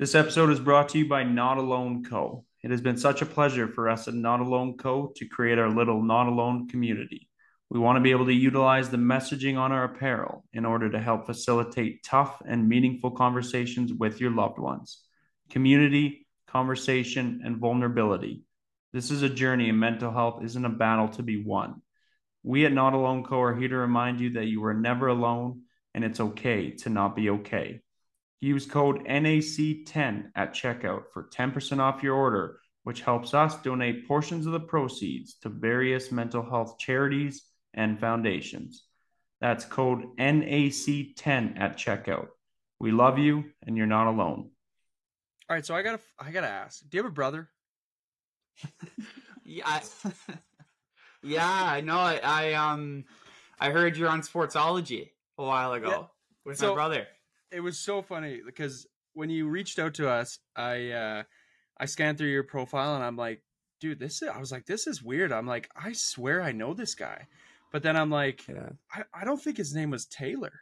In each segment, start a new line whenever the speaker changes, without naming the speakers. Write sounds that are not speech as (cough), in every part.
This episode is brought to you by Not Alone Co. It has been such a pleasure for us at Not Alone Co. to create our little Not Alone community. We want to be able to utilize the messaging on our apparel in order to help facilitate tough and meaningful conversations with your loved ones. Community, conversation, and vulnerability. This is a journey, and mental health isn't a battle to be won. We at Not Alone Co. are here to remind you that you are never alone and it's okay to not be okay. Use code NAC10 at checkout for 10% off your order, which helps us donate portions of the proceeds to various mental health charities and foundations. That's code NAC10 at checkout. We love you and you're not alone.
All right, so I gotta I gotta ask. Do you have a brother? (laughs)
yeah, I, yeah, I know. I, I um, I heard you're on Sportsology a while ago yeah. with so, my brother.
It was so funny because when you reached out to us, I uh, I scanned through your profile and I'm like, dude, this is. I was like, this is weird. I'm like, I swear I know this guy, but then I'm like, yeah. I, I don't think his name was Taylor.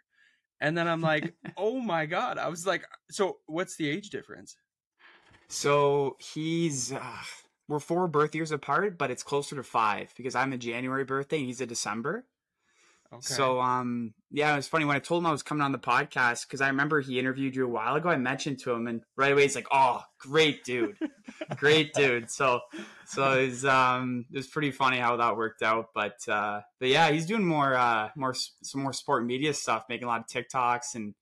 And then I'm like, (laughs) oh my god! I was like, so what's the age difference?
So he's uh, we're four birth years apart, but it's closer to five because I'm a January birthday and he's a December. So um yeah, it was funny when I told him I was coming on the podcast because I remember he interviewed you a while ago. I mentioned to him and right away he's like, "Oh, great dude, great dude." So so it's um it was pretty funny how that worked out. But uh, but yeah, he's doing more uh more some more sport media stuff, making a lot of TikToks and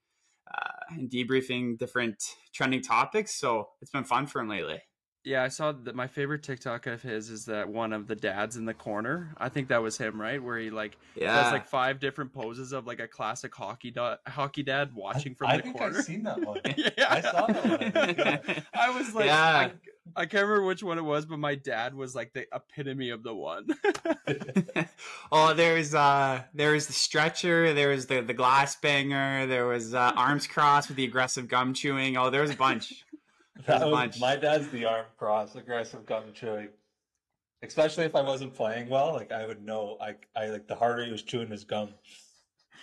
uh, and debriefing different trending topics. So it's been fun for him lately.
Yeah, I saw that my favorite TikTok of his is that one of the dads in the corner. I think that was him, right? Where he like yeah. does like five different poses of like a classic hockey da- hockey dad watching from
I,
the
I think
corner.
I've seen that one. (laughs) yeah, I saw that one. (laughs)
I was like, yeah. I, I, can't remember which one it was, but my dad was like the epitome of the one. (laughs)
oh, there's uh, there was the stretcher, there was the the glass banger, there was uh, arms crossed with the aggressive gum chewing. Oh, there was a bunch.
That was, my dad's the arm cross, aggressive gum chewing. Especially if I wasn't playing well, like I would know. I, I like the harder he was chewing his gum,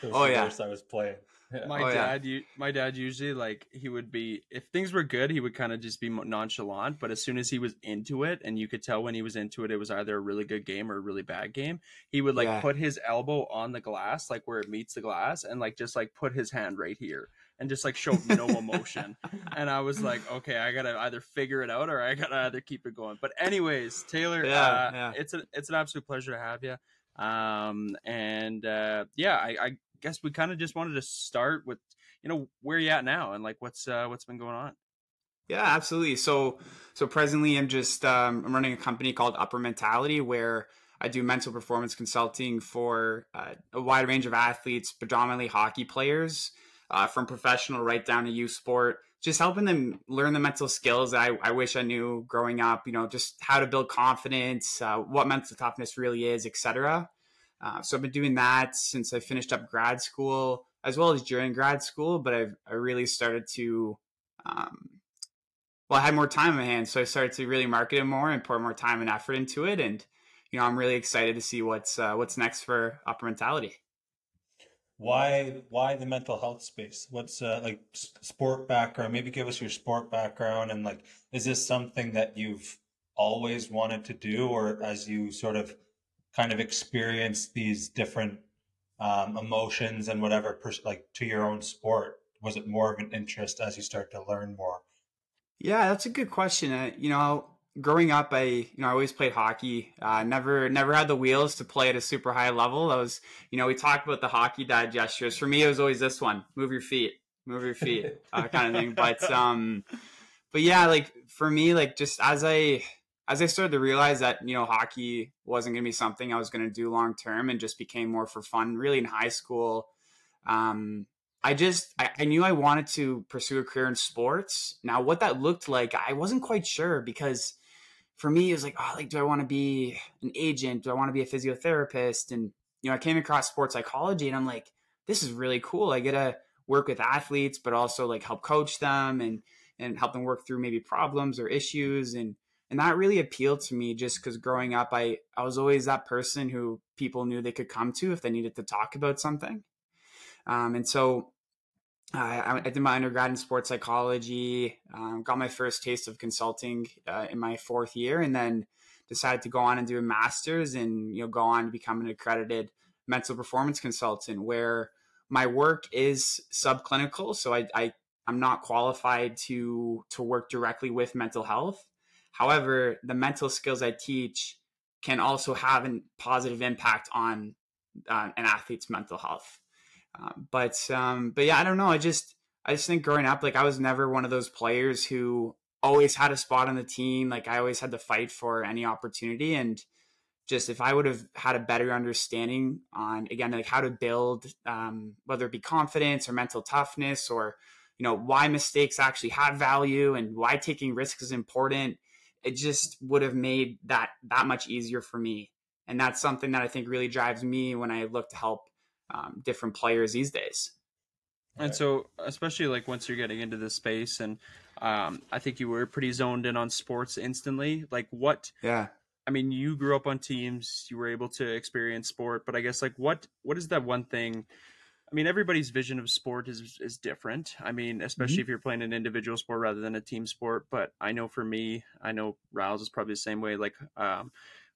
the oh, yeah. worse I was playing.
Yeah. (laughs) My oh, dad, yeah. my dad usually like he would be if things were good, he would kind of just be nonchalant. But as soon as he was into it, and you could tell when he was into it, it was either a really good game or a really bad game. He would like yeah. put his elbow on the glass, like where it meets the glass, and like just like put his hand right here and just like showed no emotion. (laughs) and I was like, okay, I gotta either figure it out or I gotta either keep it going. But anyways, Taylor, yeah, uh, yeah. it's a it's an absolute pleasure to have you. Um, and uh, yeah, I, I guess we kind of just wanted to start with you know where you at now and like what's uh, what's been going on.
Yeah, absolutely. So so presently, I'm just um, I'm running a company called Upper Mentality where I do mental performance consulting for uh, a wide range of athletes, predominantly hockey players uh, from professional right down to youth sport, just helping them learn the mental skills I, I wish I knew growing up, you know, just how to build confidence, uh, what mental toughness really is, etc. Uh, so I've been doing that since I finished up grad school, as well as during grad school. But I've I really started to, um, well, I had more time in my hands, so I started to really market it more and pour more time and effort into it. And you know, I'm really excited to see what's uh, what's next for Upper Mentality
why why the mental health space? What's uh, like sport background? Maybe give us your sport background and like is this something that you've always wanted to do or as you sort of kind of experience these different um, emotions and whatever like to your own sport? Was it more of an interest as you start to learn more?
Yeah that's a good question. You know growing up, I you know I always played hockey. Uh, never never had the wheels to play at a super high level. I was you know we talked about the hockey dad gestures. For me, it was always this one: move your feet, move your feet, (laughs) uh, kind of thing. But um, but yeah, like for me, like just as I as I started to realize that you know hockey wasn't going to be something I was going to do long term, and just became more for fun. Really in high school. Um, I just I, I, knew I wanted to pursue a career in sports. Now, what that looked like, I wasn't quite sure because for me, it was like, oh, like, do I want to be an agent? Do I want to be a physiotherapist? And, you know, I came across sports psychology and I'm like, this is really cool. I get to work with athletes, but also like help coach them and, and help them work through maybe problems or issues. And, and that really appealed to me just because growing up, I, I was always that person who people knew they could come to if they needed to talk about something. Um, and so I, I did my undergrad in sports psychology, um, got my first taste of consulting uh, in my fourth year, and then decided to go on and do a master's and you know go on to become an accredited mental performance consultant where my work is subclinical so I, I i'm not qualified to to work directly with mental health. However the mental skills i teach can also have a positive impact on uh, an athlete's mental health uh, but um but yeah i don't know i just i just think growing up like i was never one of those players who always had a spot on the team. Like I always had to fight for any opportunity. And just if I would have had a better understanding on again like how to build um, whether it be confidence or mental toughness or you know why mistakes actually have value and why taking risks is important, it just would have made that that much easier for me. And that's something that I think really drives me when I look to help um, different players these days.
And so, especially like once you're getting into this space, and um, I think you were pretty zoned in on sports instantly. Like, what?
Yeah.
I mean, you grew up on teams. You were able to experience sport, but I guess like what what is that one thing? I mean, everybody's vision of sport is is different. I mean, especially mm-hmm. if you're playing an individual sport rather than a team sport. But I know for me, I know Riles is probably the same way. Like, um,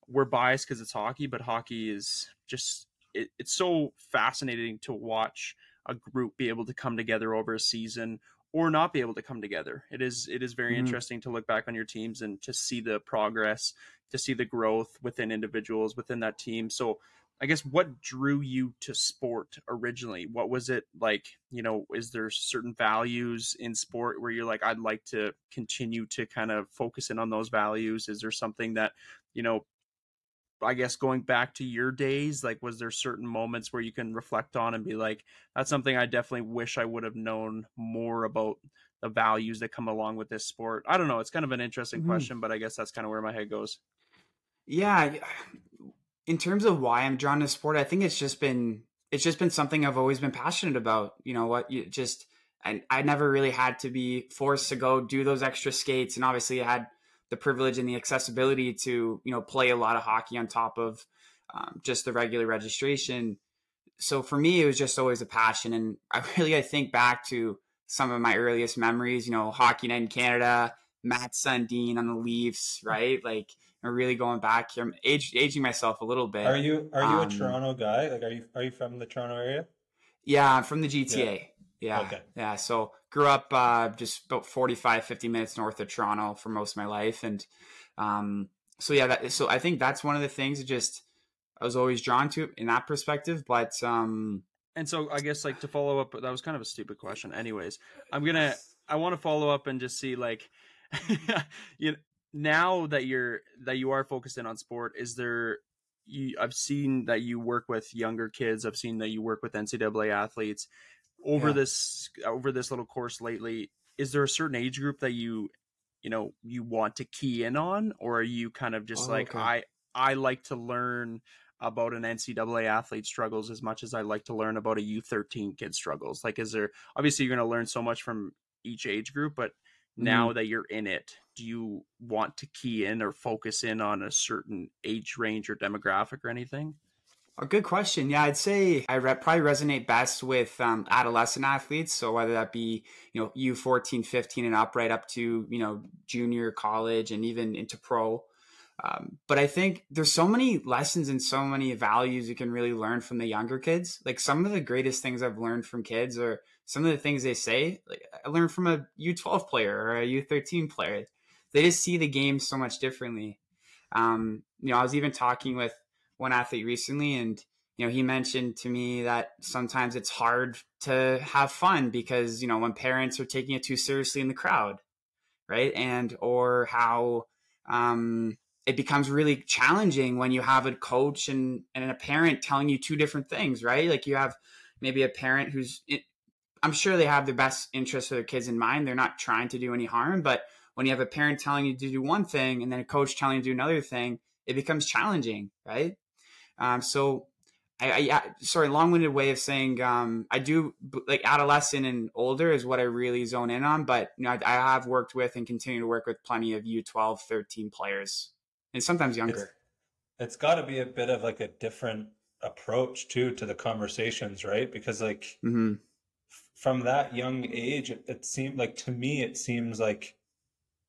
we're biased because it's hockey, but hockey is just it, it's so fascinating to watch a group be able to come together over a season or not be able to come together. It is it is very mm-hmm. interesting to look back on your teams and to see the progress, to see the growth within individuals within that team. So I guess what drew you to sport originally? What was it like? You know, is there certain values in sport where you're like, I'd like to continue to kind of focus in on those values? Is there something that, you know, I guess going back to your days, like was there certain moments where you can reflect on and be like, that's something I definitely wish I would have known more about the values that come along with this sport? I don't know. It's kind of an interesting mm-hmm. question, but I guess that's kind of where my head goes.
Yeah. In terms of why I'm drawn to sport, I think it's just been it's just been something I've always been passionate about. You know what? You just I I never really had to be forced to go do those extra skates, and obviously I had the privilege and the accessibility to you know play a lot of hockey on top of um, just the regular registration. So for me it was just always a passion and i (laughs) really i think back to some of my earliest memories you know hockey night in canada mats sundin on the leafs right? Like i'm really going back here. I'm age, aging myself a little bit.
Are you are you um, a toronto guy? Like are you are you from the toronto area?
Yeah i'm from the gta yeah, yeah, okay. yeah. so grew up uh, just about 45 50 minutes north of toronto for most of my life and um, so yeah that, so i think that's one of the things that just i was always drawn to in that perspective but um
and so i guess like to follow up that was kind of a stupid question anyways i'm gonna i want to follow up and just see like (laughs) you know now that you're that you are focused in on sport is there you, I've seen that you work with younger kids. I've seen that you work with NCAA athletes over yeah. this over this little course lately is there a certain age group that you you know you want to key in on or are you kind of just oh, like okay. i i like to learn about an ncaa athlete struggles as much as i like to learn about a u13 kid struggles like is there obviously you're going to learn so much from each age group but now mm. that you're in it do you want to key in or focus in on a certain age range or demographic or anything
a good question. Yeah, I'd say I re- probably resonate best with um, adolescent athletes. So whether that be, you know, U 14, 15 and up, right up to, you know, junior college and even into pro. Um, but I think there's so many lessons and so many values you can really learn from the younger kids. Like some of the greatest things I've learned from kids or some of the things they say, like I learned from a U12 player or a U13 player. They just see the game so much differently. Um, you know, I was even talking with one athlete recently and you know he mentioned to me that sometimes it's hard to have fun because you know when parents are taking it too seriously in the crowd right? And or how um, it becomes really challenging when you have a coach and, and a parent telling you two different things right? Like you have maybe a parent who's i'm sure they have the best interest of their kids in mind. They're not trying to do any harm but when you have a parent telling you to do one thing and then a coach telling you to do another thing it becomes challenging right um, so I, I sorry, long-winded way of saying um, I do like adolescent and older is what I really zone in on. But you know, I, I have worked with and continue to work with plenty of U12, 13 players, and sometimes younger.
it's, it's got to be a bit of like a different approach too to the conversations, right? Because like. Mm-hmm. from that young age, it, it seemed like to me, it seems like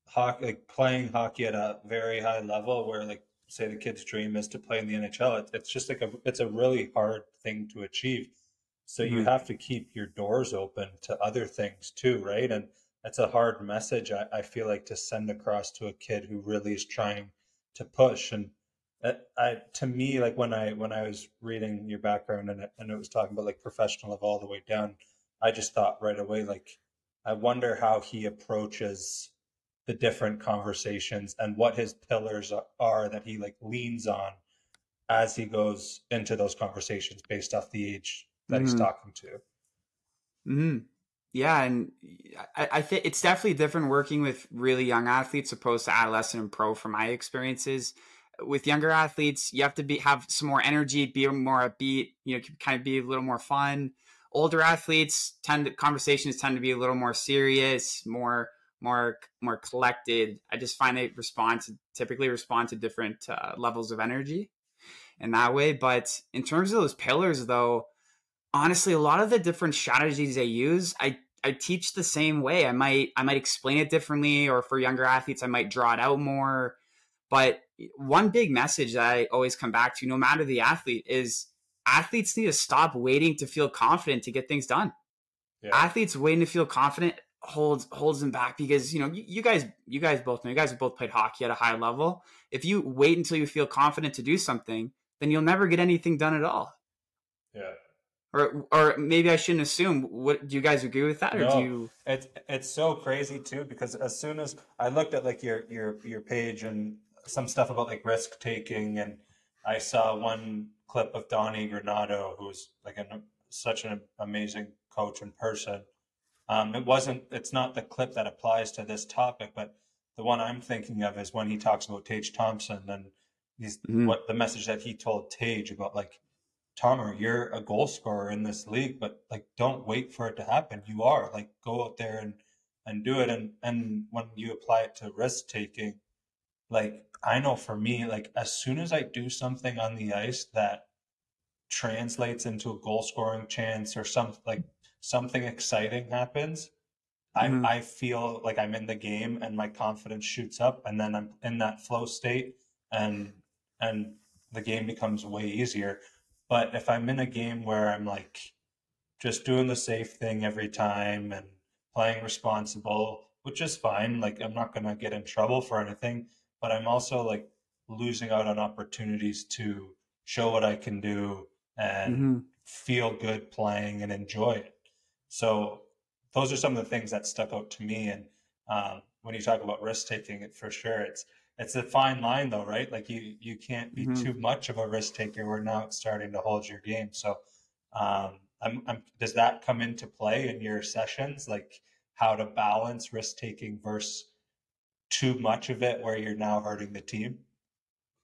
hockey, like playing hockey at a very high level, where like say the kid's dream is to play in the NHL. It, it's just like a it's a really hard thing to achieve. So you
Mhm.
have to keep your doors open to other things too, right? And that's a hard message I, I feel like to send across to a kid who really is trying to push. And that, I to me, like when I when I was reading your background and it, and it was talking about like professional of all the way down, I just thought right away like I wonder how he approaches the different conversations and what his pillars are, are that he like leans on as he goes into those conversations based off the age that he's
Mhm.
talking to.
hmm Yeah, and I, I think it's definitely different working with really young athletes opposed to adolescent and pro from my experiences. With younger athletes, you have to be have some more energy, be more upbeat, you know, kind of be a little more fun. Older athletes tend to, conversations tend to be a little more serious, more more more collected. I just find they respond to typically respond to different uh, levels of energy in that way. But in terms of those pillars, though, honestly a lot of the different strategies i use i i teach the same way i might i might explain it differently or for younger athletes i might draw it out more but one big message that i always come back to no matter the athlete is athletes need to stop waiting to feel confident to get things done
Yeah.
athletes waiting to feel confident holds holds them back because you know you, you guys you guys both know you guys have both played hockey at a high level if you wait until you feel confident to do something then you'll never get anything done at all
Yeah.
or or maybe I shouldn't assume. What do you guys agree with that, or
No.
do you?
It's it's so crazy too because as soon as I looked at like your your your page and some stuff about like risk taking and I saw one clip of Donnie Granato who's like an such an amazing coach in person. Um, it wasn't it's not the clip that applies to this topic, but the one I'm thinking of is when he talks about Tage Thompson and he's
Mhm.
what the message that he told Tage about like Tomer, you're a goal scorer in this league, but like don't wait for it to happen. You are like go out there and and do it. And and when you apply it to risk taking, like I know for me, like as soon as I do something on the ice that translates into a goal scoring chance or some like something exciting happens,
Mhm.
I I feel like I'm in the game and my confidence shoots up, and then I'm in that flow state, and and the game becomes way easier. But if I'm in a game where I'm like just doing the safe thing every time and playing responsible, which is fine, like I'm not gonna get in trouble for anything, but I'm also like losing out on opportunities to show what I can do and
Mhm.
feel good playing and enjoy it. So those are some of the things that stuck out to me. And um, when you talk about risk taking, it for sure, it's it's a fine line though, right? Like you you can't be
Mhm.
too much of a risk taker where now it's starting to hold your game. So um, I'm, I'm, does that come into play in your sessions, like how to balance risk taking versus too much of it where you're now hurting the team?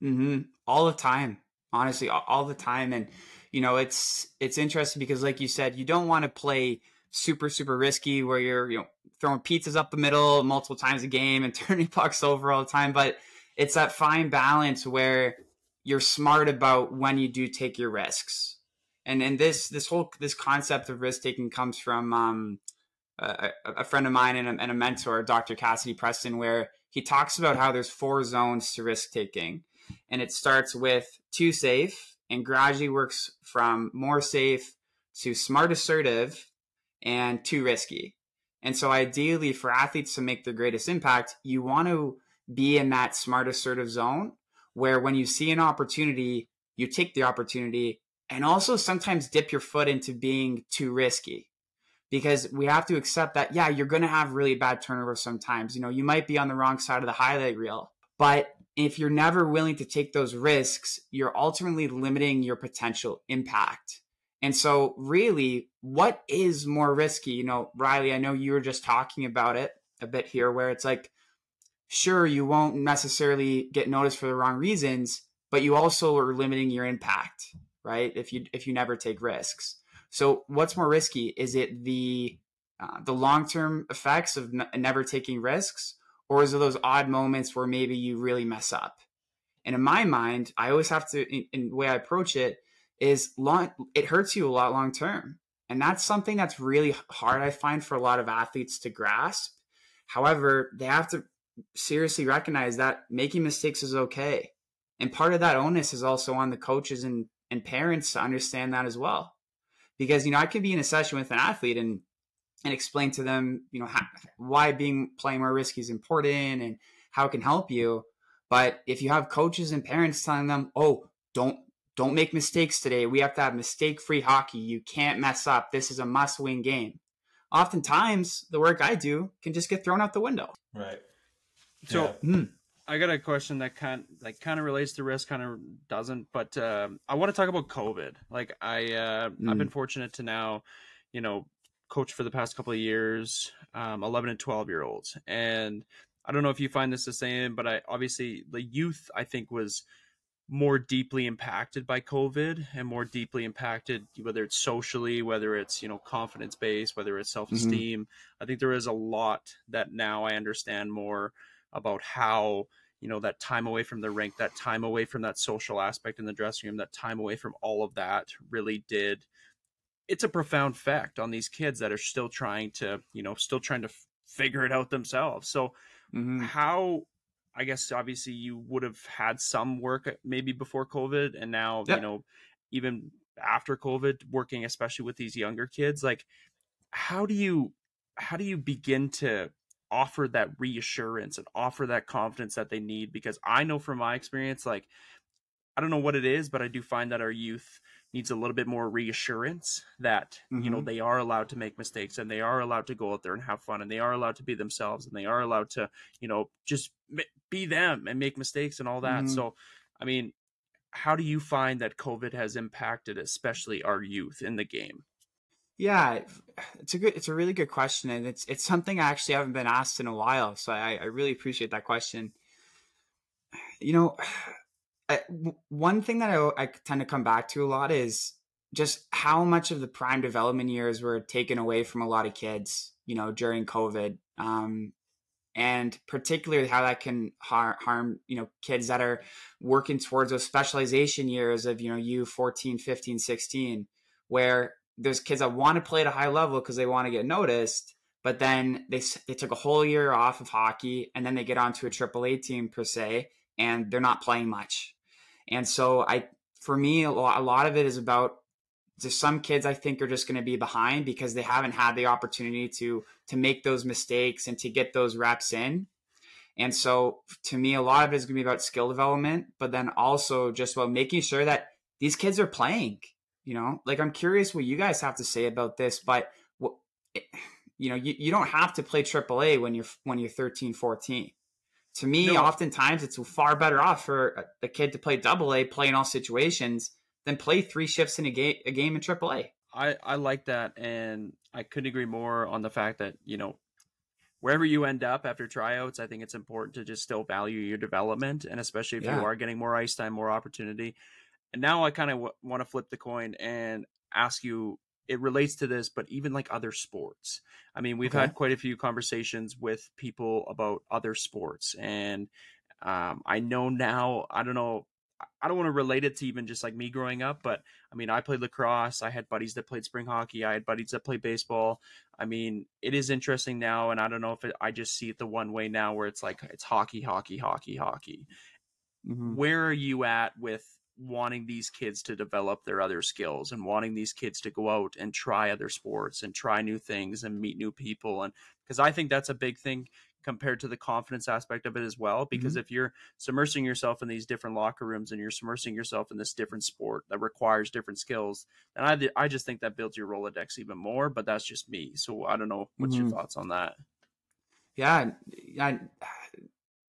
hmm All the time, honestly, all the time, and you know, it's it's interesting because, like you said, you don't want to play super super risky where you're you know throwing pizzas up the middle multiple times a game and (laughs) turning pucks over all the time. But it's that fine balance where you're smart about when you do take your risks. And and this this whole this concept of risk taking comes from um, a, a friend of mine and a, and a mentor, Dr. Cassidy Preston, where he talks about how there's four zones to risk taking and it starts with too safe and gradually works from more safe to smart assertive and too risky. And so ideally for athletes to make their greatest impact, you want to be in that smart assertive zone where when you see an opportunity, you take the opportunity and also sometimes dip your foot into being too risky. Because we have to accept that, yeah, you're going to have really bad turnovers sometimes. You know, you might be on the wrong side of the highlight reel, but if you're never willing to take those risks, you're ultimately limiting your potential impact. And so, really, what is more risky? You know, Riley, I know you were just talking about it a bit here, where it's like, sure, you won't necessarily get noticed for the wrong reasons, but you also are limiting your impact, right? If you if you never take risks. So, what's more risky? Is it the uh, the long term effects of n- never taking risks, or is it those odd moments where maybe you really mess up? And in my mind, I always have to, in, in the way I approach it, is long. It hurts you a lot long term. And that's something that's really hard, I find, for a lot of athletes to grasp. However, they have to seriously recognize that making mistakes is okay. And part of that onus is also on the coaches and, and parents to understand that as well. Because, you know, I could be in a session with an athlete and and explain to them, you know, how, why being playing more risky is important and how it can help you. But if you have coaches and parents telling them, "Oh, don't don't make mistakes today. We have to have mistake-free hockey. You can't mess up. This is a must-win game." Oftentimes, the work I do can just get thrown out the window.
Right.
So yeah. mm, I got a question that kind like kind of relates to risk, kind of doesn't. But uh, I want to talk about COVID. Like I uh, mm. I've been fortunate to now, you know, coach for the past couple of years, um, 11 and 12 year olds, and I don't know if you find this the same, but I obviously the youth I think was more deeply impacted by COVID and more deeply impacted, whether it's socially, whether it's, you know, confidence based, whether it's self esteem. Mm-hmm. I think there is a lot that now I understand more about how, you know, that time away from the rink, that time away from that social aspect in the dressing room, that time away from all of that really did. It's a profound effect on these kids that are still trying to, you know, still trying to f- figure it out themselves. So, mm-hmm. how I guess obviously you would have had some work uh, maybe before COVID, and now you know even after COVID, working especially with these younger kids. Like, how do you how do you begin to offer that reassurance and offer that confidence that they need? Because I know from my experience, like I don't know what it is, but I do find that our youth needs a little bit more reassurance that mm-hmm. you know mm-hmm. they are allowed to make mistakes and they are allowed to go out there and have fun and they are allowed to be themselves and they are allowed to you know just be them and make mistakes and all that mm-hmm. so i mean how do you find that covid has impacted especially our youth in the game
yeah it's a good it's a really good question and it's it's something i actually haven't been asked in a while so i, I really appreciate that question you know One thing that I, I tend to come back to a lot is just how much of the prime development years were taken away from a lot of kids, you know, during COVID. Um, and particularly how that can har- harm, you know, kids that are working towards those specialization years of, you know, you 14, 15, 16, where there's kids that want to play at a high level because they want to get noticed, but then they, they took a whole year off of hockey and then they get onto a AAA team per se, and they're not playing much and so I, for me, a lot, a lot of it is about just some kids I think are just going to be behind because they haven't had the opportunity to to make those mistakes and to get those reps in. And so to me, a lot of it is going to be about skill development, but then also just about making sure that these kids are playing. You know, like I'm curious what you guys have to say about this, but you know, you, you don't have to play AAA when you're when you're 13, 14 to me, no. oftentimes it's far better off for a, kid to play double A, play in all situations, than play three shifts in a game, a game in triple A.
I, I like that. And I couldn't agree more on the fact that, you know, wherever you end up after tryouts, I think it's important to just still value your development. And especially if yeah. you are getting more ice time, more opportunity. And now I kind of w- want to flip the coin and ask you it relates to this, but even like other sports. I mean, we've okay. had quite a few conversations with people about other sports, and um, I know now. I don't know. I don't want to relate it to even just like me growing up, but I mean, I played lacrosse. I had buddies that played spring hockey. I had buddies that played baseball. I mean, it is interesting now, and I don't know if it, I just see it the one way now, where it's like it's hockey, hockey, hockey, hockey. Mm-hmm. Where are you at with wanting these kids to develop their other skills and wanting these kids to go out and try other sports and try new things and meet new people and because i think that's a big thing compared to the confidence aspect of it as well because mm-hmm. if you're submersing yourself in these different locker rooms and you're submersing yourself in this different sport that requires different skills then i, I just think that builds your rolodex even more but that's just me so i don't know what's mm-hmm. your thoughts on that
yeah I,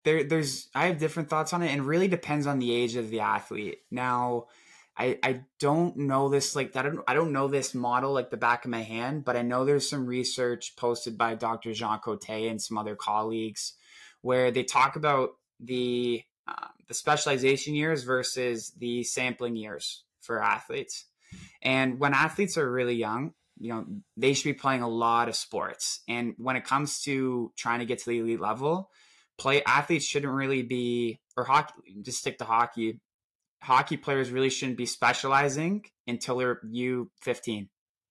there there's I have different thoughts on it and really depends on the age of the athlete. Now, I I don't know this like I don't, I don't know this model like the back of my hand, but I know there's some research posted by Dr. Jean Cote and some other colleagues where they talk about the uh, the specialization years versus the sampling years for athletes. And when athletes are really young, you know, they should be playing a lot of sports. And when it comes to trying to get to the elite level, play athletes shouldn't really be or hockey just stick to hockey hockey players really shouldn't be specializing until they're U fifteen,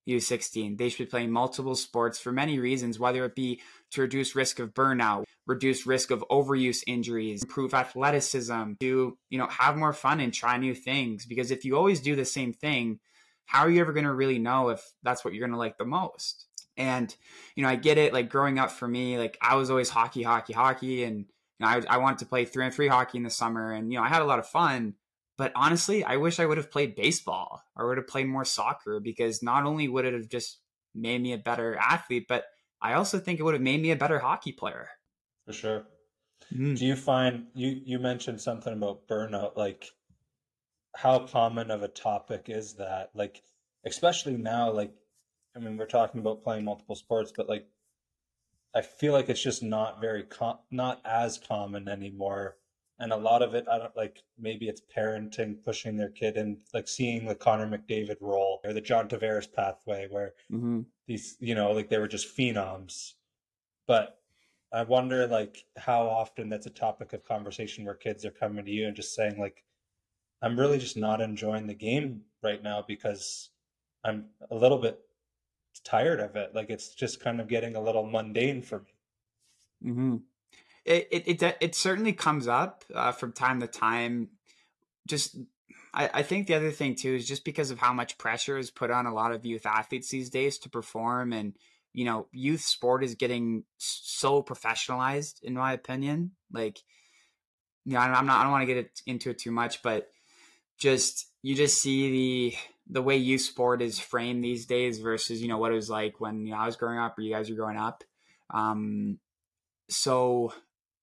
U16. They should be playing multiple sports for many reasons, whether it be to reduce risk of burnout, reduce risk of overuse injuries, improve athleticism, to, you know, have more fun and try new things. Because if you always do the same thing, how are you ever going to really know if that's what you're going to like the most? And, you know, I get it. Like growing up for me, like I was always hockey, hockey, hockey. And, you know, I, I wanted to play three and three hockey in the summer. And, you know, I had a lot of fun but honestly, I wish I would have played baseball or would have played more soccer because not only would it have just made me a better athlete, but I also think it would have made me a better hockey player.
For sure. Mm. Do you find you you mentioned something about burnout like how common of a topic is that? Like especially now like I mean we're talking about playing multiple sports but like I feel like it's just not very com- not as common anymore and a lot of it i don't like maybe it's parenting pushing their kid and like seeing the connor mcdavid role or the john tavares pathway where mm-hmm. these you know like they were just phenoms but i wonder like how often that's a topic of conversation where kids are coming to you and just saying like i'm really just not enjoying the game right now because i'm a little bit tired of it like it's just kind of getting a little mundane for me
mm-hmm it it it, it certainly comes up uh, from time to time. Just I, I think the other thing too is just because of how much pressure is put on a lot of youth athletes these days to perform, and you know, youth sport is getting so professionalized, in my opinion. Like, you know, I'm not I don't want to get into it too much, but just you just see the the way youth sport is framed these days versus you know what it was like when you know, I was growing up or you guys were growing up. Um, so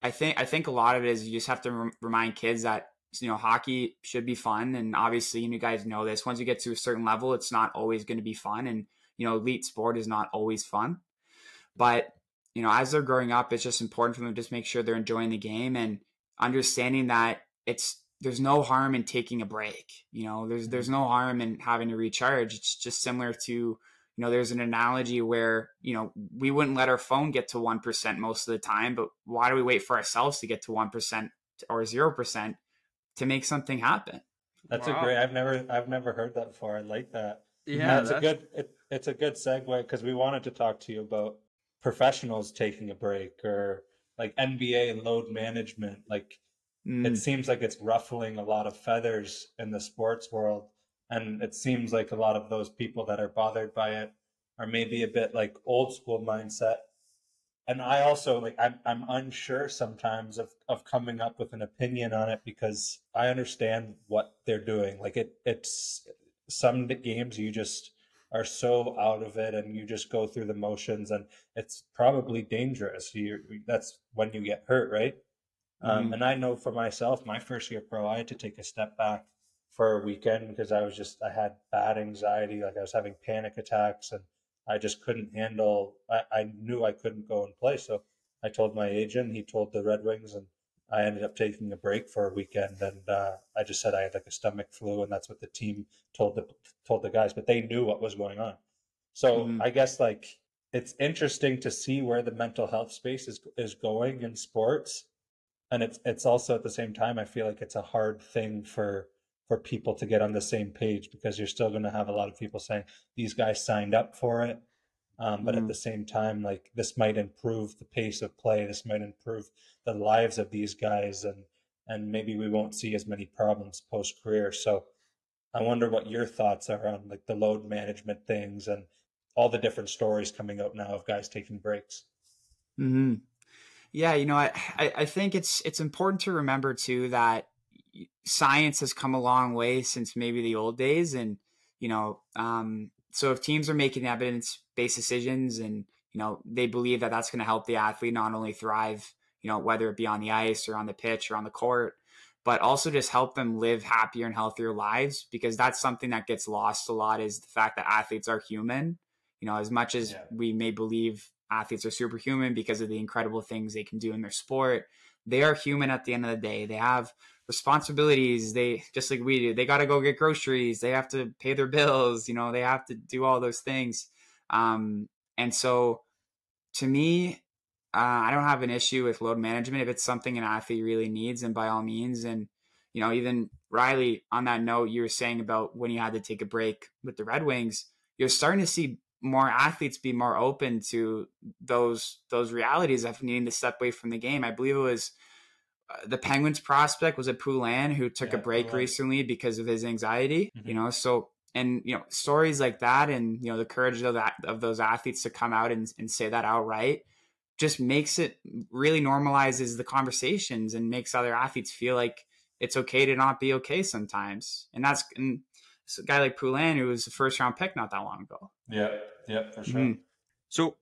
I think I think a lot of it is you just have to re- remind kids that you know hockey should be fun, and obviously you guys know this. Once you get to a certain level, it's not always going to be fun, and you know elite sport is not always fun. But you know as they're growing up, it's just important for them to just make sure they're enjoying the game and understanding that it's there's no harm in taking a break. You know, there's there's mm-hmm. no harm in having to recharge. It's just similar to you know, there's an analogy where, you know, we wouldn't let our phone get to 1% most of the time, but why do we wait for ourselves to get to 1% or 0% to make something happen?
That's wow. a great, I've never, I've never heard that before. I like that. Yeah. That's, that's... a good, it, it's a good segue because we wanted to talk to you about professionals taking a break or like NBA load management. Like mm. it seems like it's ruffling a lot of feathers in the sports world and it seems like a lot of those people that are bothered by it are maybe a bit like old school mindset. And I also like I'm I'm unsure sometimes of, of coming up with an opinion on it because I understand what they're doing. Like it it's some games you just are so out of it and you just go through the motions and it's probably dangerous. You that's when you get hurt, right? Um, mm-hmm. And I know for myself, my first year pro, I had to take a step back for a weekend because I was just I had bad anxiety, like I was having panic attacks, and I just couldn't handle. I, I knew I couldn't go and play, so I told my agent. He told the Red Wings, and I ended up taking a break for a weekend. And uh, I just said I had like a stomach flu, and that's what the team told the told the guys. But they knew what was going on. So mm-hmm. I guess like it's interesting to see where the mental health space is is going in sports, and it's it's also at the same time I feel like it's a hard thing for for people to get on the same page because you're still going to have a lot of people saying these guys signed up for it. Um, but mm-hmm. at the same time, like this might improve the pace of play. This might improve the lives of these guys, and and maybe we won't see as many problems post career. So, I wonder what your thoughts are on like the load management things and all the different stories coming out now of guys taking breaks.
Hmm. Yeah, you know, I I think it's it's important to remember too that science has come a long way since maybe the old days and you know um, so if teams are making evidence based decisions and you know they believe that that's going to help the athlete not only thrive you know whether it be on the ice or on the pitch or on the court but also just help them live happier and healthier lives because that's something that gets lost a lot is the fact that athletes are human you know as much as yeah. we may believe athletes are superhuman because of the incredible things they can do in their sport. They are human at the end of the day. They have responsibilities. They just like we do they got to go get groceries. They have to pay their bills you know they have to do all those things. Um, and so to me uh, i don't have an issue with load management. If it's something an athlete really needs and by all means. And you know even riley on that note you were saying about when you had to take a break with the red wings you're starting to see more athletes be more open to those those realities of needing to step away from the game. I believe it was uh, the Penguins prospect was it Poulin who took
Yeah,
a break
Poulin.
recently because of his anxiety.
Mhm.
You know, so and you know stories like that, and you know the courage of that of those athletes to come out and, and say that outright just makes it really normalizes the conversations and makes other athletes feel like it's okay to not be okay sometimes. And that's and a guy like Poulin who was a first round pick not that long ago.
Yeah, yeah, for sure.
Mhm.
So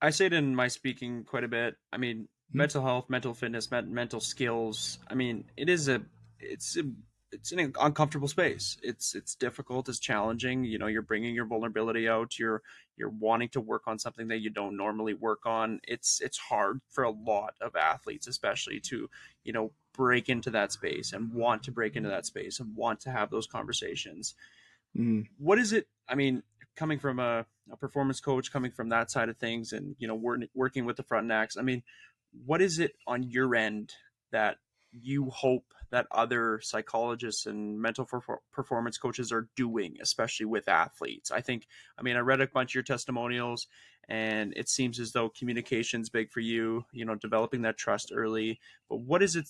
I say it in my speaking quite a bit. I mean,
Mhm.
mental health, mental fitness, mental skills. I mean, it is a, it's a, it's an uncomfortable space. It's it's difficult. It's challenging. You know, you're bringing your vulnerability out. You're you're wanting to work on something that you don't normally work on. It's it's hard for a lot of athletes, especially to you know break into that space and want to break into that space and want to have those conversations
Mhm.
what is it i mean coming from a, a performance coach coming from that side of things and you know wor- working with the front necks i mean what is it on your end that you hope that other psychologists and mental perfor- performance coaches are doing especially with athletes. I think i mean i read a bunch of your testimonials and it seems as though communication's big for you you know developing that trust early. But what is it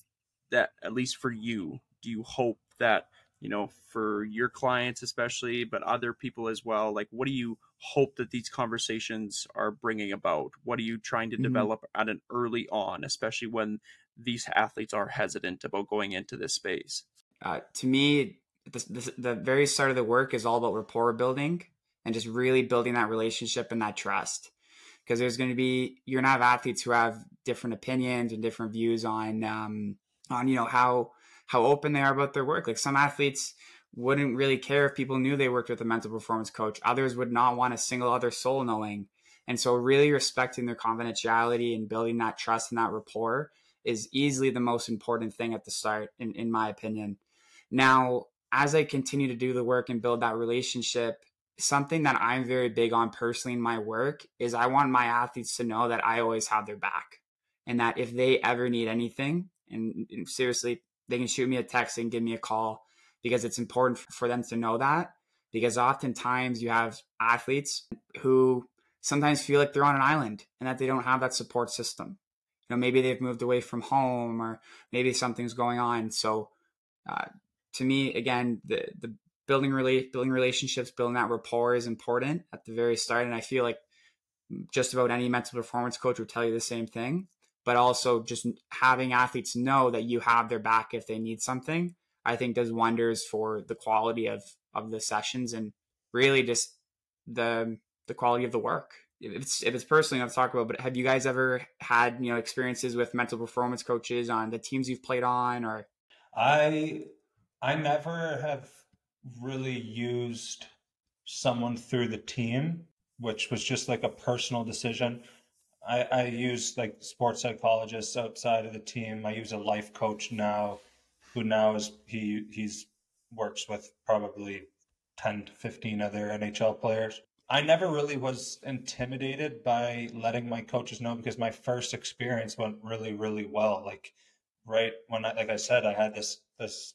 that at least for you do you hope that you know for your clients especially but other people as well? Like what do you hope that these conversations are bringing about? What are you trying to
Mhm.
develop at an early on especially when these athletes are hesitant about going into this space
Uh, to me, the, the, the very start of the work is all about rapport building and just really building that relationship and that trust. Because there's going to be you're gonna have athletes who have different opinions and different views on um, on you know how how open they are about their work. Like some athletes wouldn't really care if people knew they worked with a mental performance coach. Others would not want a single other soul knowing. And so, really respecting their confidentiality and building that trust and that rapport is easily the most important thing at the start, in, in my opinion. Now, as I continue to do the work and build that relationship, something that I'm very big on personally in my work is I want my athletes to know that I always have their back and that if they ever need anything, and, and seriously, they can shoot me a text and give me a call because it's important for them to know that. Because oftentimes you have athletes who sometimes feel like they're on an island and that they don't have that support system. You know, maybe they've moved away from home or maybe something's going on. So, uh, to me, again, the the building relate building relationships, building that rapport is important at the very start. And I feel like just about any mental performance coach would tell you the same thing. But also just having athletes know that you have their back if they need something, I think does wonders for the quality of of the sessions and really just the the quality of the work. If it's if it's personally I've talk about, but have you guys ever had you know experiences with mental performance coaches on the teams you've played on or
I I never have really used someone through the team, which was just like a personal decision. I, I use like sports psychologists outside of the team. I use a life coach now, who now is he he's works with probably ten to fifteen other NHL players. I never really was intimidated by letting my coaches know because my first experience went really really well. Like right when I like I said, I had this this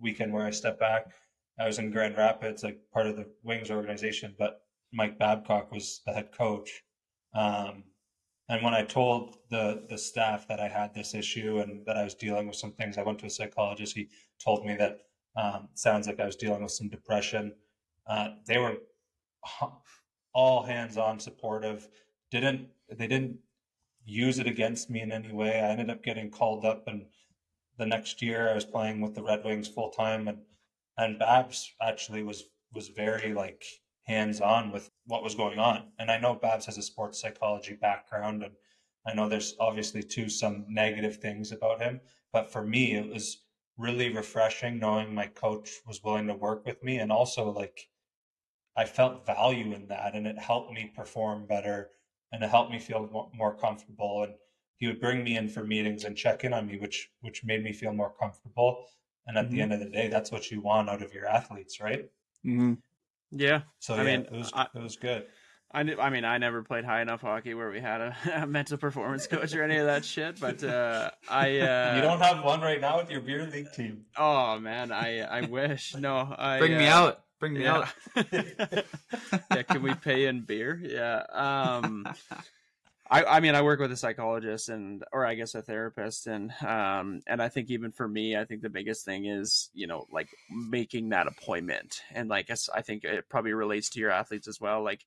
weekend where I stepped back. I was in Grand Rapids, like part of the Wings organization, but Mike Babcock was the head coach. Um, and when I told the the staff that I had this issue and that I was dealing with some things, I went to a psychologist. He told me that um, sounds like I was dealing with some depression. Uh, they were all hands on supportive. Didn't they didn't use it against me in any way. I ended up getting called up, and the next year I was playing with the Red Wings full time, and and Babs actually was was very like hands on with what was going on. And I know Babs has a sports psychology background, and I know there's obviously too some negative things about him, but for me it was really refreshing knowing my coach was willing to work with me, and also like I felt value in that, and it helped me perform better and it helped me feel mo- more comfortable and he would bring me in for meetings and check in on me which which made me feel more comfortable and at the
Mhm.
end of the day that's what you want out of your athletes right
mm-hmm.
yeah
so
I
yeah
mean,
it was
I-
it was good
I, kn- I mean, I never played high enough hockey where we had a, (laughs) a mental performance coach or any of that shit. But uh, I, (laughs) uh,
you don't have one right now with your beer league team
Oh man, I I wish no. I
bring me
uh,
out Bring me
yeah.
out. (laughs)
yeah, can we pay in beer? Yeah. Um (laughs) I, I mean I work with a psychologist and or I guess a therapist and um and I think even for me I think the biggest thing is you know like making that appointment and like I think it probably relates to your athletes as well like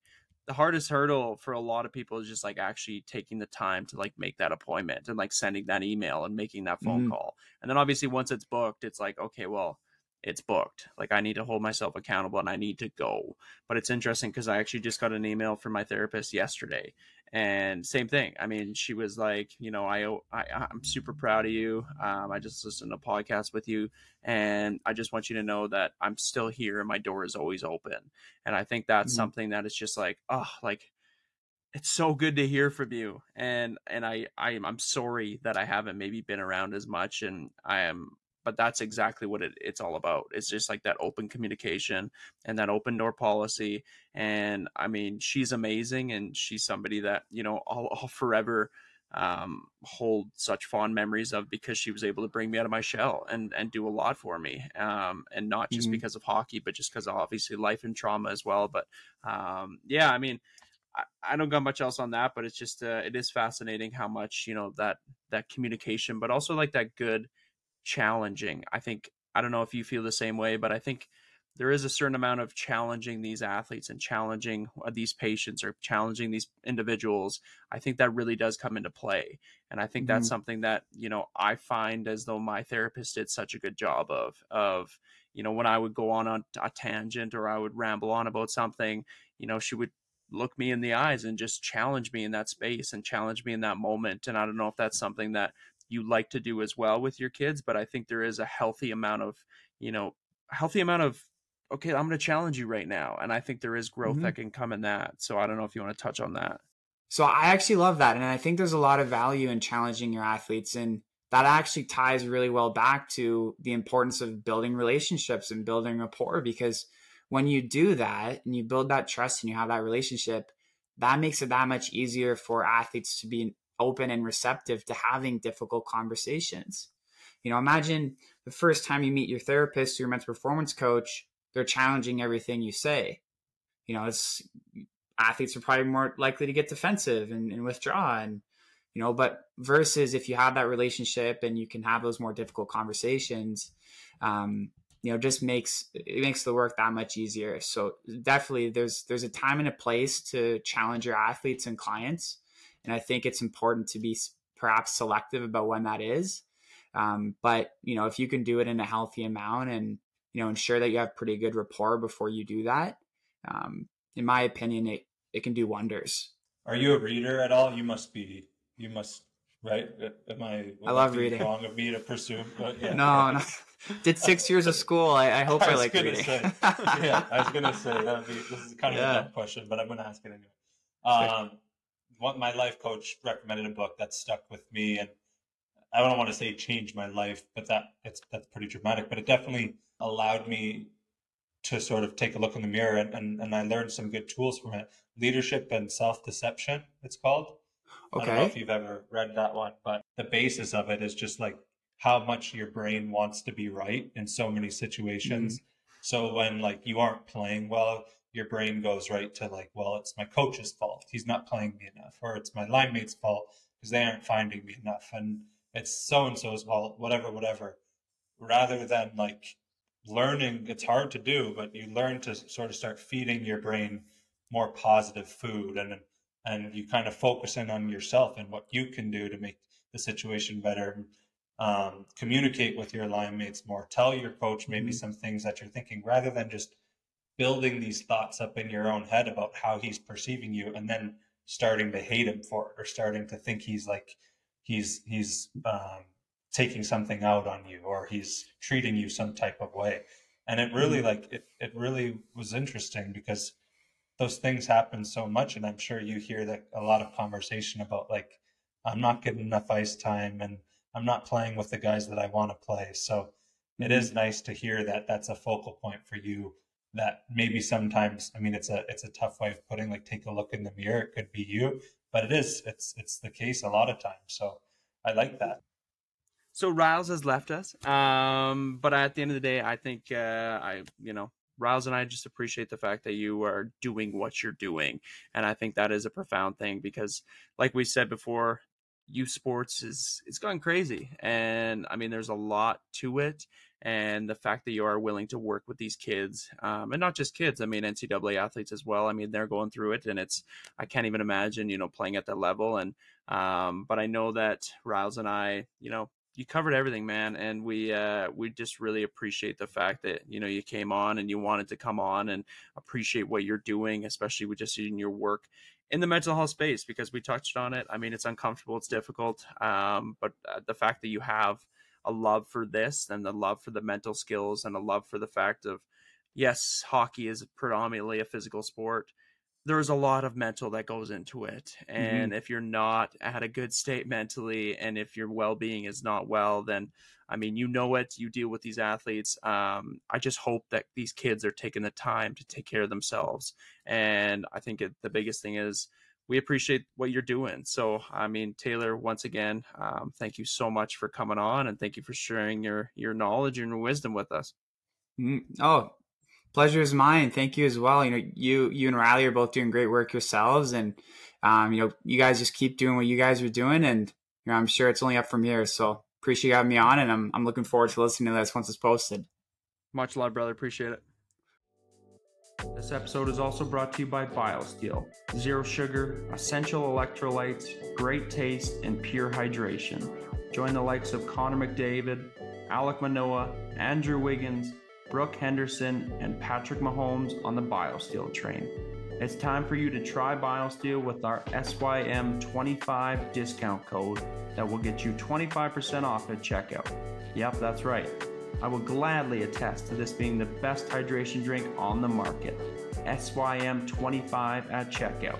the hardest hurdle for a lot of people is just like actually taking the time to like make that appointment and like sending that email and making that phone
Mhm.
call and then obviously once it's booked it's like okay well it's booked. Like I need to hold myself accountable and I need to go. But it's interesting because I actually just got an email from my therapist yesterday, and same thing. I mean, she was like, you know, I, I I'm super proud of you. Um, I just listened to a podcast with you, and I just want you to know that I'm still here and my door is always open. And I think that's
Mhm.
something that is just like, oh, like it's so good to hear from you and and i i i'm sorry that i haven't maybe been around as much and i am but that's exactly what it, it's all about it's just like that open communication and that open door policy and i mean she's amazing and she's somebody that you know i'll, I'll forever um, hold such fond memories of because she was able to bring me out of my shell and and do a lot for me um, and not just
Mhm.
because of hockey but just because obviously life and trauma as well but um, yeah i mean I, I don't got much else on that, but it's just uh, it is fascinating how much you know that that communication, but also like that good challenging. I think I don't know if you feel the same way, but I think there is a certain amount of challenging these athletes and challenging uh, these patients or challenging these individuals. I think that really does come into play, and I think that's
Mhm.
something that you know I find as though my therapist did such a good job of of you know when I would go on a, a tangent or I would ramble on about something, you know she would look me in the eyes and just challenge me in that space and challenge me in that moment. And I don't know if that's something that you like to do as well with your kids, but I think there is a healthy amount of, you know, healthy amount of, okay, I'm going to challenge you right now. And I think there is growth
Mhm.
that can come in that. So I don't know if you want to touch on that.
So I actually love that. And I think there's a lot of value in challenging your athletes. And that actually ties really well back to the importance of building relationships and building rapport because when you do that and you build that trust and you have that relationship, that makes it that much easier for athletes to be open and receptive to having difficult conversations. You know, imagine the first time you meet your therapist or your mental performance coach, they're challenging everything you say. You know, it's athletes are probably more likely to get defensive and, and withdraw and you know but versus if you have that relationship and you can have those more difficult conversations um you know just makes it makes the work that much easier so definitely there's there's a time and a place to challenge your athletes and clients and i think it's important to be perhaps selective about when that is um, but you know if you can do it in a healthy amount and you know ensure that you have pretty good rapport before you do that um, in my opinion it it can do wonders
Are you a reader at all? You must be. You must, right? Am I?
I love reading.
Wrong of me to but yeah.
no no did six years of school i, I hope
I (laughs)
i, like reading
say, (laughs) yeah, I was gonna say that would be. This is kind of
Yeah.
a dumb question, but I'm gonna ask it anyway. Um, my life coach recommended a book that stuck with me, and I don't want to say changed my life, but that it's that's pretty dramatic. But it definitely allowed me to sort of take a look in the mirror, and and, and I learned some good tools from it. Leadership and self deception. It's called. I don't know if you've ever read that one, but the basis of it is just like how much your brain wants to be right in so many situations. Mm-hmm. So when like you aren't playing well, your brain goes right to like, well, it's my coach's fault. He's not playing me enough, or it's my line mate's fault because they aren't finding me enough, and it's so and so's fault, whatever, whatever. Rather than like learning, it's hard to do, but you learn to sort of start feeding your brain more positive food and and you kind of focus in on yourself and what you can do to make the situation better um, communicate with your line mates more tell your coach maybe
Mhm.
some things that you're thinking rather than just building these thoughts up in your own head about how he's perceiving you and then starting to hate him for it or starting to think he's like he's he's um, taking something out on you or he's treating you some type of way. And it really like it, it really was interesting because those things happen so much and i'm sure you hear that a lot of conversation about like i'm not getting enough ice time and i'm not playing with the guys that i want to play. So it is nice to hear that that's a focal point for you that maybe sometimes i mean it's a it's a tough way of putting like take a look in the mirror it could be you but it is it's it's the case a lot of times so i like that
So Riles has left us, um, but at the end of the day, I think uh, I, you know, Riles and I just appreciate the fact that you are doing what you're doing. And I think that is a profound thing because, like we said before, youth sports is it's gone crazy. And I mean, there's a lot to it. And the fact that you are willing to work with these kids, um, and not just kids, I mean, NCAA athletes as well. I mean, they're going through it, and it's, I can't even imagine, you know, playing at that level. And, um, but I know that Riles and I, you know, you covered everything, man, and we uh, we just really appreciate the fact that you know you came on and you wanted to come on and appreciate what you're doing, especially with just in your work in the mental health space because we touched on it. I mean, it's uncomfortable, it's difficult, um, but uh, the fact that you have a love for this and the love for the mental skills and a love for the fact of yes, hockey is predominantly a physical sport, there's a lot of mental that goes into it and mm-hmm. if you're not at a good state mentally and if your well-being is not well then i mean you know it you deal with these athletes um, i just hope that these kids are taking the time to take care of themselves and i think it, the biggest thing is we appreciate what you're doing so i mean taylor once again um, thank you so much for coming on and thank you for sharing your your knowledge and your wisdom with us
mm, oh pleasure is mine. Thank you as well. You know, you you and Riley are both doing great work yourselves, and um, you know, you guys just keep doing what you guys are doing, and you know, I'm sure it's only up from here. So appreciate you having me on, and I'm I'm looking forward to listening to this once it's posted.
Much love, brother. Appreciate it.
This episode is also brought to you by BioSteel. Zero sugar, essential electrolytes, great taste, and pure hydration. Join the likes of Connor McDavid, Alek Manoah, Andrew Wiggins, Brooke Henderson, and Patrick Mahomes on the BioSteel train. It's time for you to try BioSteel with our SYM25 discount code that will get you 25% off at checkout. Yep, that's right. I will gladly attest to this being the best hydration drink on the market. SYM25 at checkout.